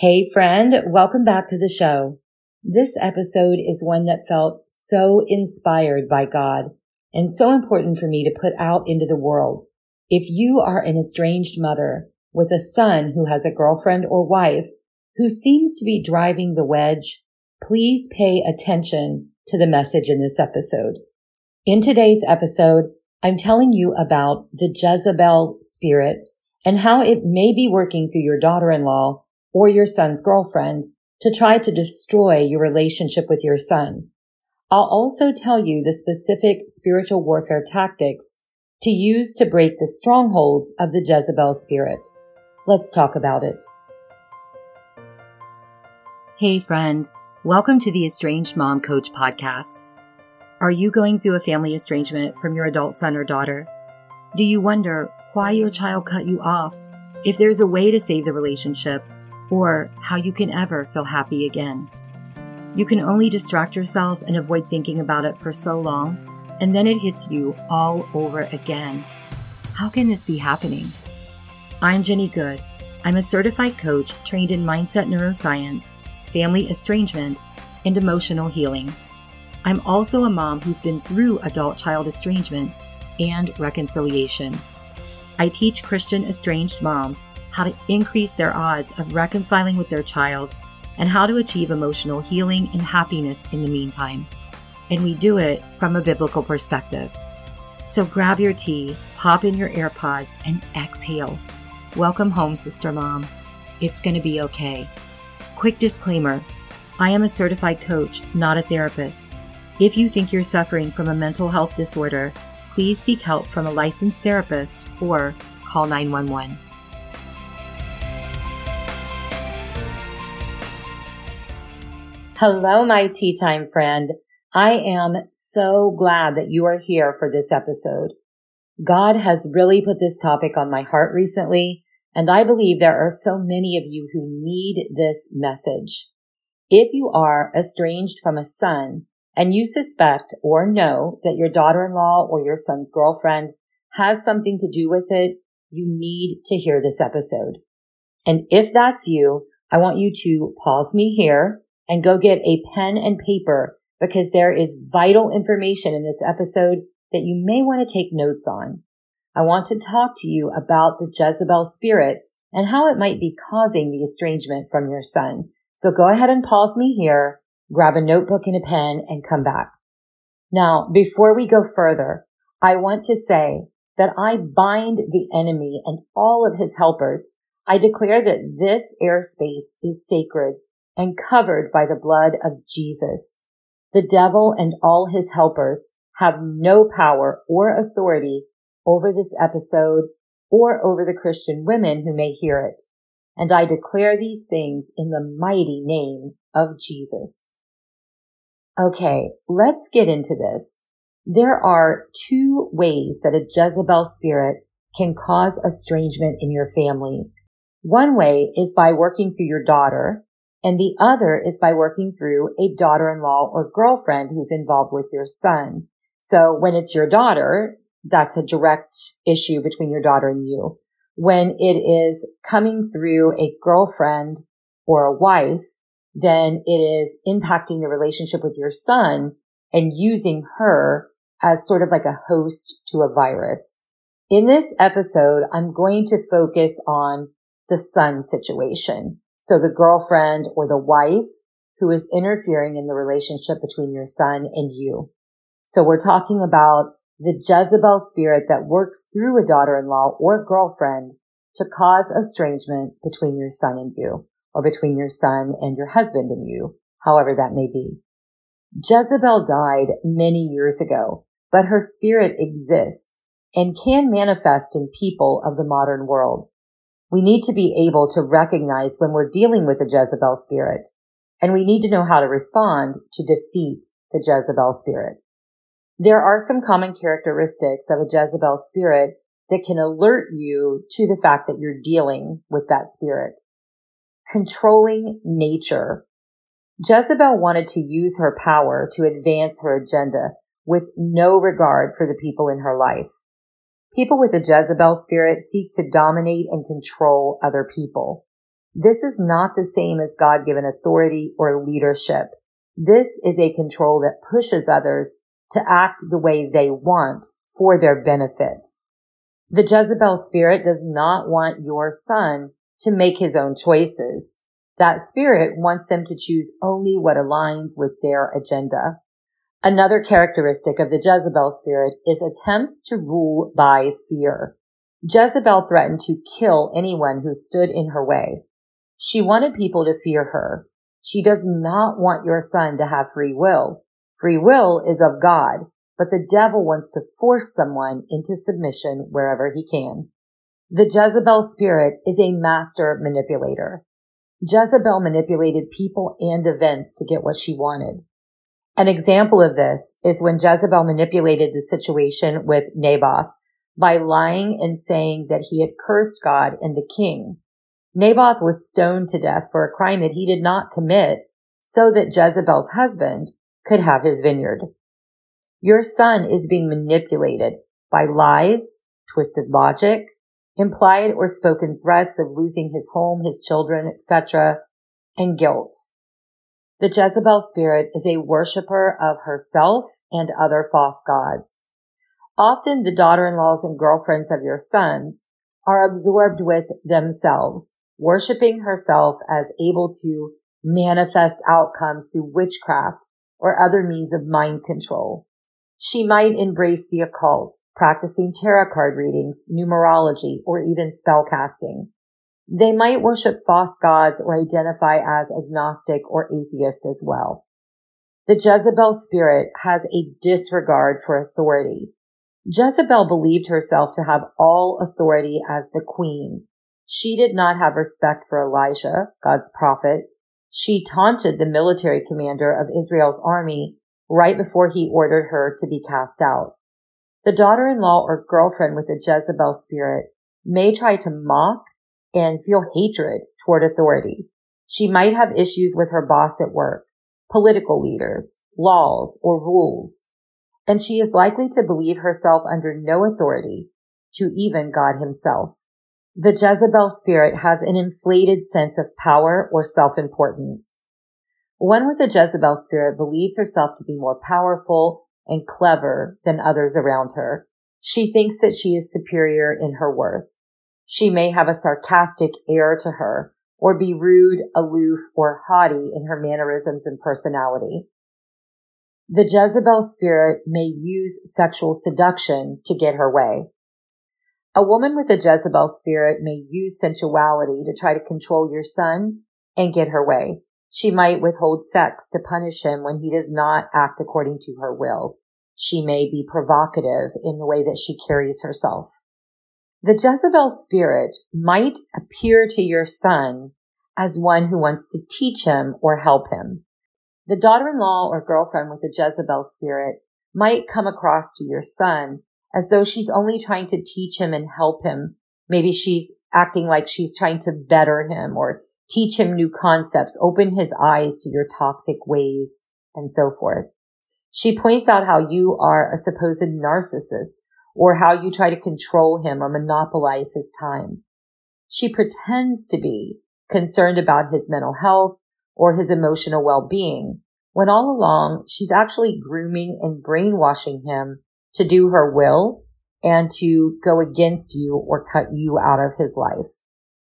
Hey friend, welcome back to the show. This episode is one that felt so inspired by God and so important for me to put out into the world. If you are an estranged mother with a son who has a girlfriend or wife who seems to be driving the wedge, please pay attention to the message in this episode. In today's episode, I'm telling you about the Jezebel spirit and how it may be working through your daughter-in-law or your son's girlfriend to try to destroy your relationship with your son. I'll also tell you the specific spiritual warfare tactics to use to break the strongholds of the Jezebel spirit. Let's talk about it. Hey friend, welcome to the Estranged Mom Coach podcast. Are you going through a family estrangement from your adult son or daughter? Do you wonder why your child cut you off, if there's a way to save the relationship, or how you can ever feel happy again? You can only distract yourself and avoid thinking about it for so long, and then it hits you all over again. How can this be happening? I'm Jenny Good. I'm a certified coach trained in mindset neuroscience, family estrangement, and emotional healing. I'm also a mom who's been through adult child estrangement and reconciliation. I teach Christian estranged moms how to increase their odds of reconciling with their child and how to achieve emotional healing and happiness in the meantime. And we do it from a biblical perspective. So grab your tea, pop in your AirPods, and exhale. Welcome home, Sister Mom. It's going to be okay. Quick disclaimer I am a certified coach, not a therapist. If you think you're suffering from a mental health disorder, please seek help from a licensed therapist or call 911. Hello, my tea time friend. I am so glad that you are here for this episode. God has really put this topic on my heart recently, and I believe there are so many of you who need this message. If you are estranged from a son, and you suspect or know that your daughter-in-law or your son's girlfriend has something to do with it, you need to hear this episode. And if that's you, I want you to pause me here and go get a pen and paper because there is vital information in this episode that you may want to take notes on. I want to talk to you about the Jezebel spirit and how it might be causing the estrangement from your son. So go ahead and pause me here grab a notebook and a pen and come back. Now, before we go further, I want to say that I bind the enemy and all of his helpers. I declare that this airspace is sacred and covered by the blood of Jesus. The devil and all his helpers have no power or authority over this episode or over the Christian women who may hear it. And I declare these things in the mighty name of Jesus. Okay, let's get into this. There are two ways that a Jezebel spirit can cause estrangement in your family. One way is by working through your daughter, and the other is by working through a daughter-in-law or girlfriend who's involved with your son. So when it's your daughter, that's a direct issue between your daughter and you. When it is coming through a girlfriend or a wife, then it is impacting the relationship with your son and using her as sort of like a host to a virus. In this episode, I'm going to focus on the son situation. So the girlfriend or the wife who is interfering in the relationship between your son and you. So we're talking about the Jezebel spirit that works through a daughter-in-law or girlfriend to cause estrangement between your son and you or between your son and your husband and you, however that may be. Jezebel died many years ago, but her spirit exists and can manifest in people of the modern world. We need to be able to recognize when we're dealing with a Jezebel spirit, and we need to know how to respond to defeat the Jezebel spirit. There are some common characteristics of a Jezebel spirit that can alert you to the fact that you're dealing with that spirit controlling nature. Jezebel wanted to use her power to advance her agenda with no regard for the people in her life. People with a Jezebel spirit seek to dominate and control other people. This is not the same as God given authority or leadership. This is a control that pushes others to act the way they want for their benefit. The Jezebel spirit does not want your son to make his own choices. That spirit wants them to choose only what aligns with their agenda. Another characteristic of the Jezebel spirit is attempts to rule by fear. Jezebel threatened to kill anyone who stood in her way. She wanted people to fear her. She does not want your son to have free will. Free will is of God, but the devil wants to force someone into submission wherever he can. The Jezebel spirit is a master manipulator. Jezebel manipulated people and events to get what she wanted. An example of this is when Jezebel manipulated the situation with Naboth by lying and saying that he had cursed God and the king. Naboth was stoned to death for a crime that he did not commit so that Jezebel's husband could have his vineyard. Your son is being manipulated by lies, twisted logic, implied or spoken threats of losing his home, his children, etc., and guilt. The Jezebel spirit is a worshiper of herself and other false gods. Often the daughter-in-laws and girlfriends of your sons are absorbed with themselves, worshiping herself as able to manifest outcomes through witchcraft or other means of mind control. She might embrace the occult, practicing tarot card readings, numerology, or even spell casting. They might worship false gods or identify as agnostic or atheist as well. The Jezebel spirit has a disregard for authority. Jezebel believed herself to have all authority as the queen. She did not have respect for Elijah, God's prophet. She taunted the military commander of Israel's army right before he ordered her to be cast out. The daughter-in-law or girlfriend with the Jezebel spirit may try to mock and feel hatred toward authority. She might have issues with her boss at work, political leaders, laws, or rules. And she is likely to believe herself under no authority to even God himself. The Jezebel spirit has an inflated sense of power or self-importance. One with a Jezebel spirit believes herself to be more powerful and clever than others around her. She thinks that she is superior in her worth. She may have a sarcastic air to her or be rude, aloof, or haughty in her mannerisms and personality. The Jezebel spirit may use sexual seduction to get her way. A woman with a Jezebel spirit may use sensuality to try to control your son and get her way. She might withhold sex to punish him when he does not act according to her will. She may be provocative in the way that she carries herself. The Jezebel spirit might appear to your son as one who wants to teach him or help him. The daughter-in-law or girlfriend with the Jezebel spirit might come across to your son as though she's only trying to teach him and help him. Maybe she's acting like she's trying to better him or teach him new concepts, open his eyes to your toxic ways, and so forth. She points out how you are a supposed narcissist or how you try to control him or monopolize his time. She pretends to be concerned about his mental health or his emotional well-being when all along she's actually grooming and brainwashing him to do her will and to go against you or cut you out of his life.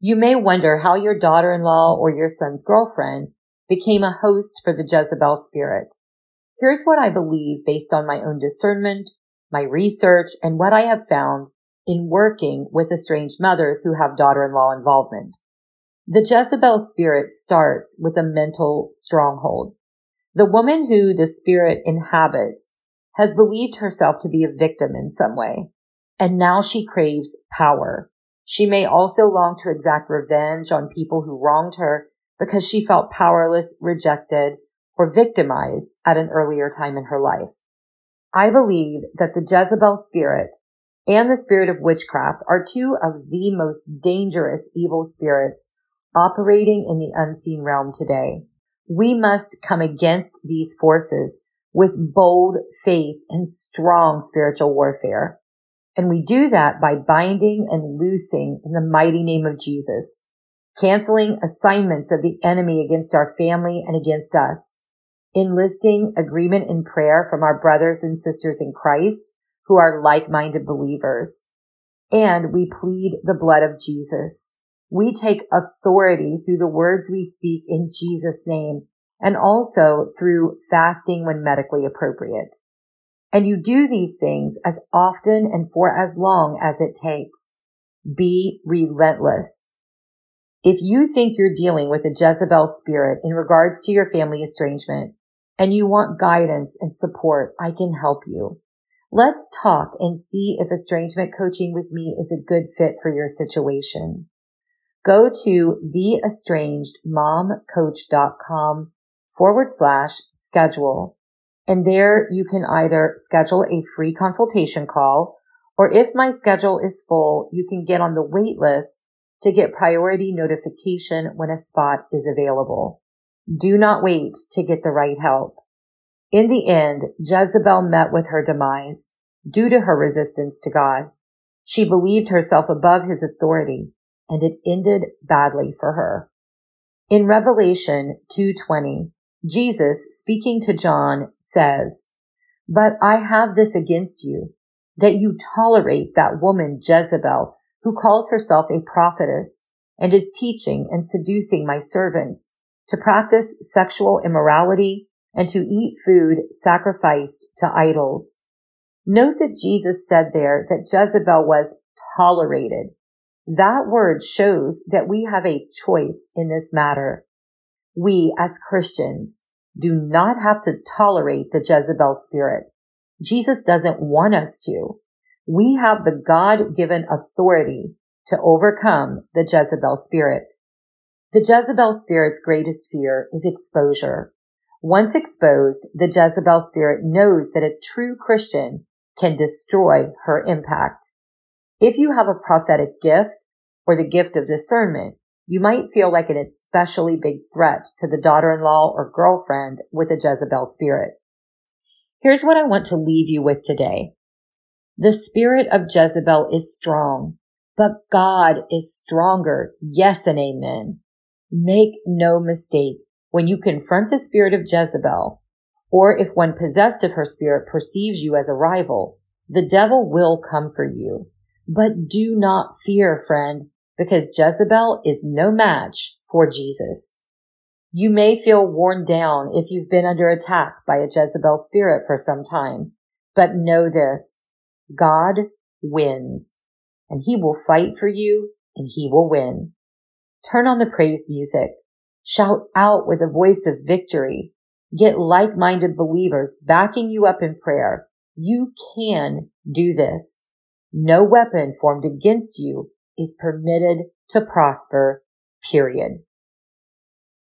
You may wonder how your daughter-in-law or your son's girlfriend became a host for the Jezebel spirit. Here's what I believe based on my own discernment my research, and what I have found in working with estranged mothers who have daughter-in-law involvement. The Jezebel spirit starts with a mental stronghold. The woman who the spirit inhabits has believed herself to be a victim in some way, and now she craves power. She may also long to exact revenge on people who wronged her because she felt powerless, rejected, or victimized at an earlier time in her life. I believe that the Jezebel spirit and the spirit of witchcraft are two of the most dangerous evil spirits operating in the unseen realm today. We must come against these forces with bold faith and strong spiritual warfare. And we do that by binding and loosing in the mighty name of Jesus. canceling assignments of the enemy against our family and against us, enlisting agreement in prayer from our brothers and sisters in Christ who are like-minded believers. And we plead the blood of Jesus. We take authority through the words we speak in Jesus' name and also through fasting when medically appropriate. And you do these things as often and for as long as it takes. Be relentless. If you think you're dealing with a Jezebel spirit in regards to your family estrangement and you want guidance and support, I can help you. Let's talk and see if estrangement coaching with me is a good fit for your situation. Go to theestrangedmomcoach.com forward slash schedule. And there you can either schedule a free consultation call or if my schedule is full, you can get on the wait list to get priority notification when a spot is available. Do not wait to get the right help. In the end, Jezebel met with her demise due to her resistance to God. She believed herself above his authority and it ended badly for her. In Revelation 2:20, Jesus speaking to John says, "But I have this against you, that you tolerate that woman Jezebel, who calls herself a prophetess and is teaching and seducing my servants to practice sexual immorality and to eat food sacrificed to idols." Note that Jesus said there that Jezebel was tolerated. That word shows that we have a choice in this matter. We as Christians do not have to tolerate the Jezebel spirit. Jesus doesn't want us to. We have the God given authority to overcome the Jezebel spirit. The Jezebel spirit's greatest fear is exposure. Once exposed, the Jezebel spirit knows that a true Christian can destroy her impact. If you have a prophetic gift or the gift of discernment, you might feel like an especially big threat to the daughter-in-law or girlfriend with a Jezebel spirit. Here's what I want to leave you with today. The spirit of Jezebel is strong, but God is stronger. Yes and amen. Make no mistake. When you confront the spirit of Jezebel, or if one possessed of her spirit perceives you as a rival, the devil will come for you. But do not fear, friend, because Jezebel is no match for Jesus. You may feel worn down if you've been under attack by a Jezebel spirit for some time, but know this, God wins and he will fight for you and he will win. Turn on the praise music. Shout out with a voice of victory. Get like-minded believers backing you up in prayer. You can do this. No weapon formed against you is permitted to prosper, period.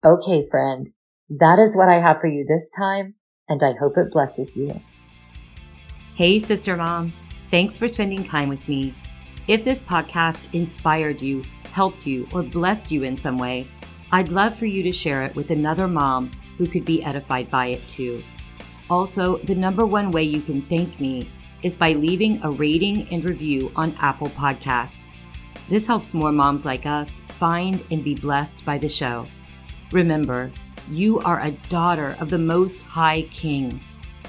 Okay, friend, that is what I have for you this time, and I hope it blesses you. Hey, Sister Mom, thanks for spending time with me. If this podcast inspired you, helped you, or blessed you in some way, I'd love for you to share it with another mom who could be edified by it too. Also, the number one way you can thank me is by leaving a rating and review on Apple Podcasts. This helps more moms like us find and be blessed by the show. Remember, you are a daughter of the Most High King,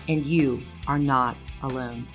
and you are not alone.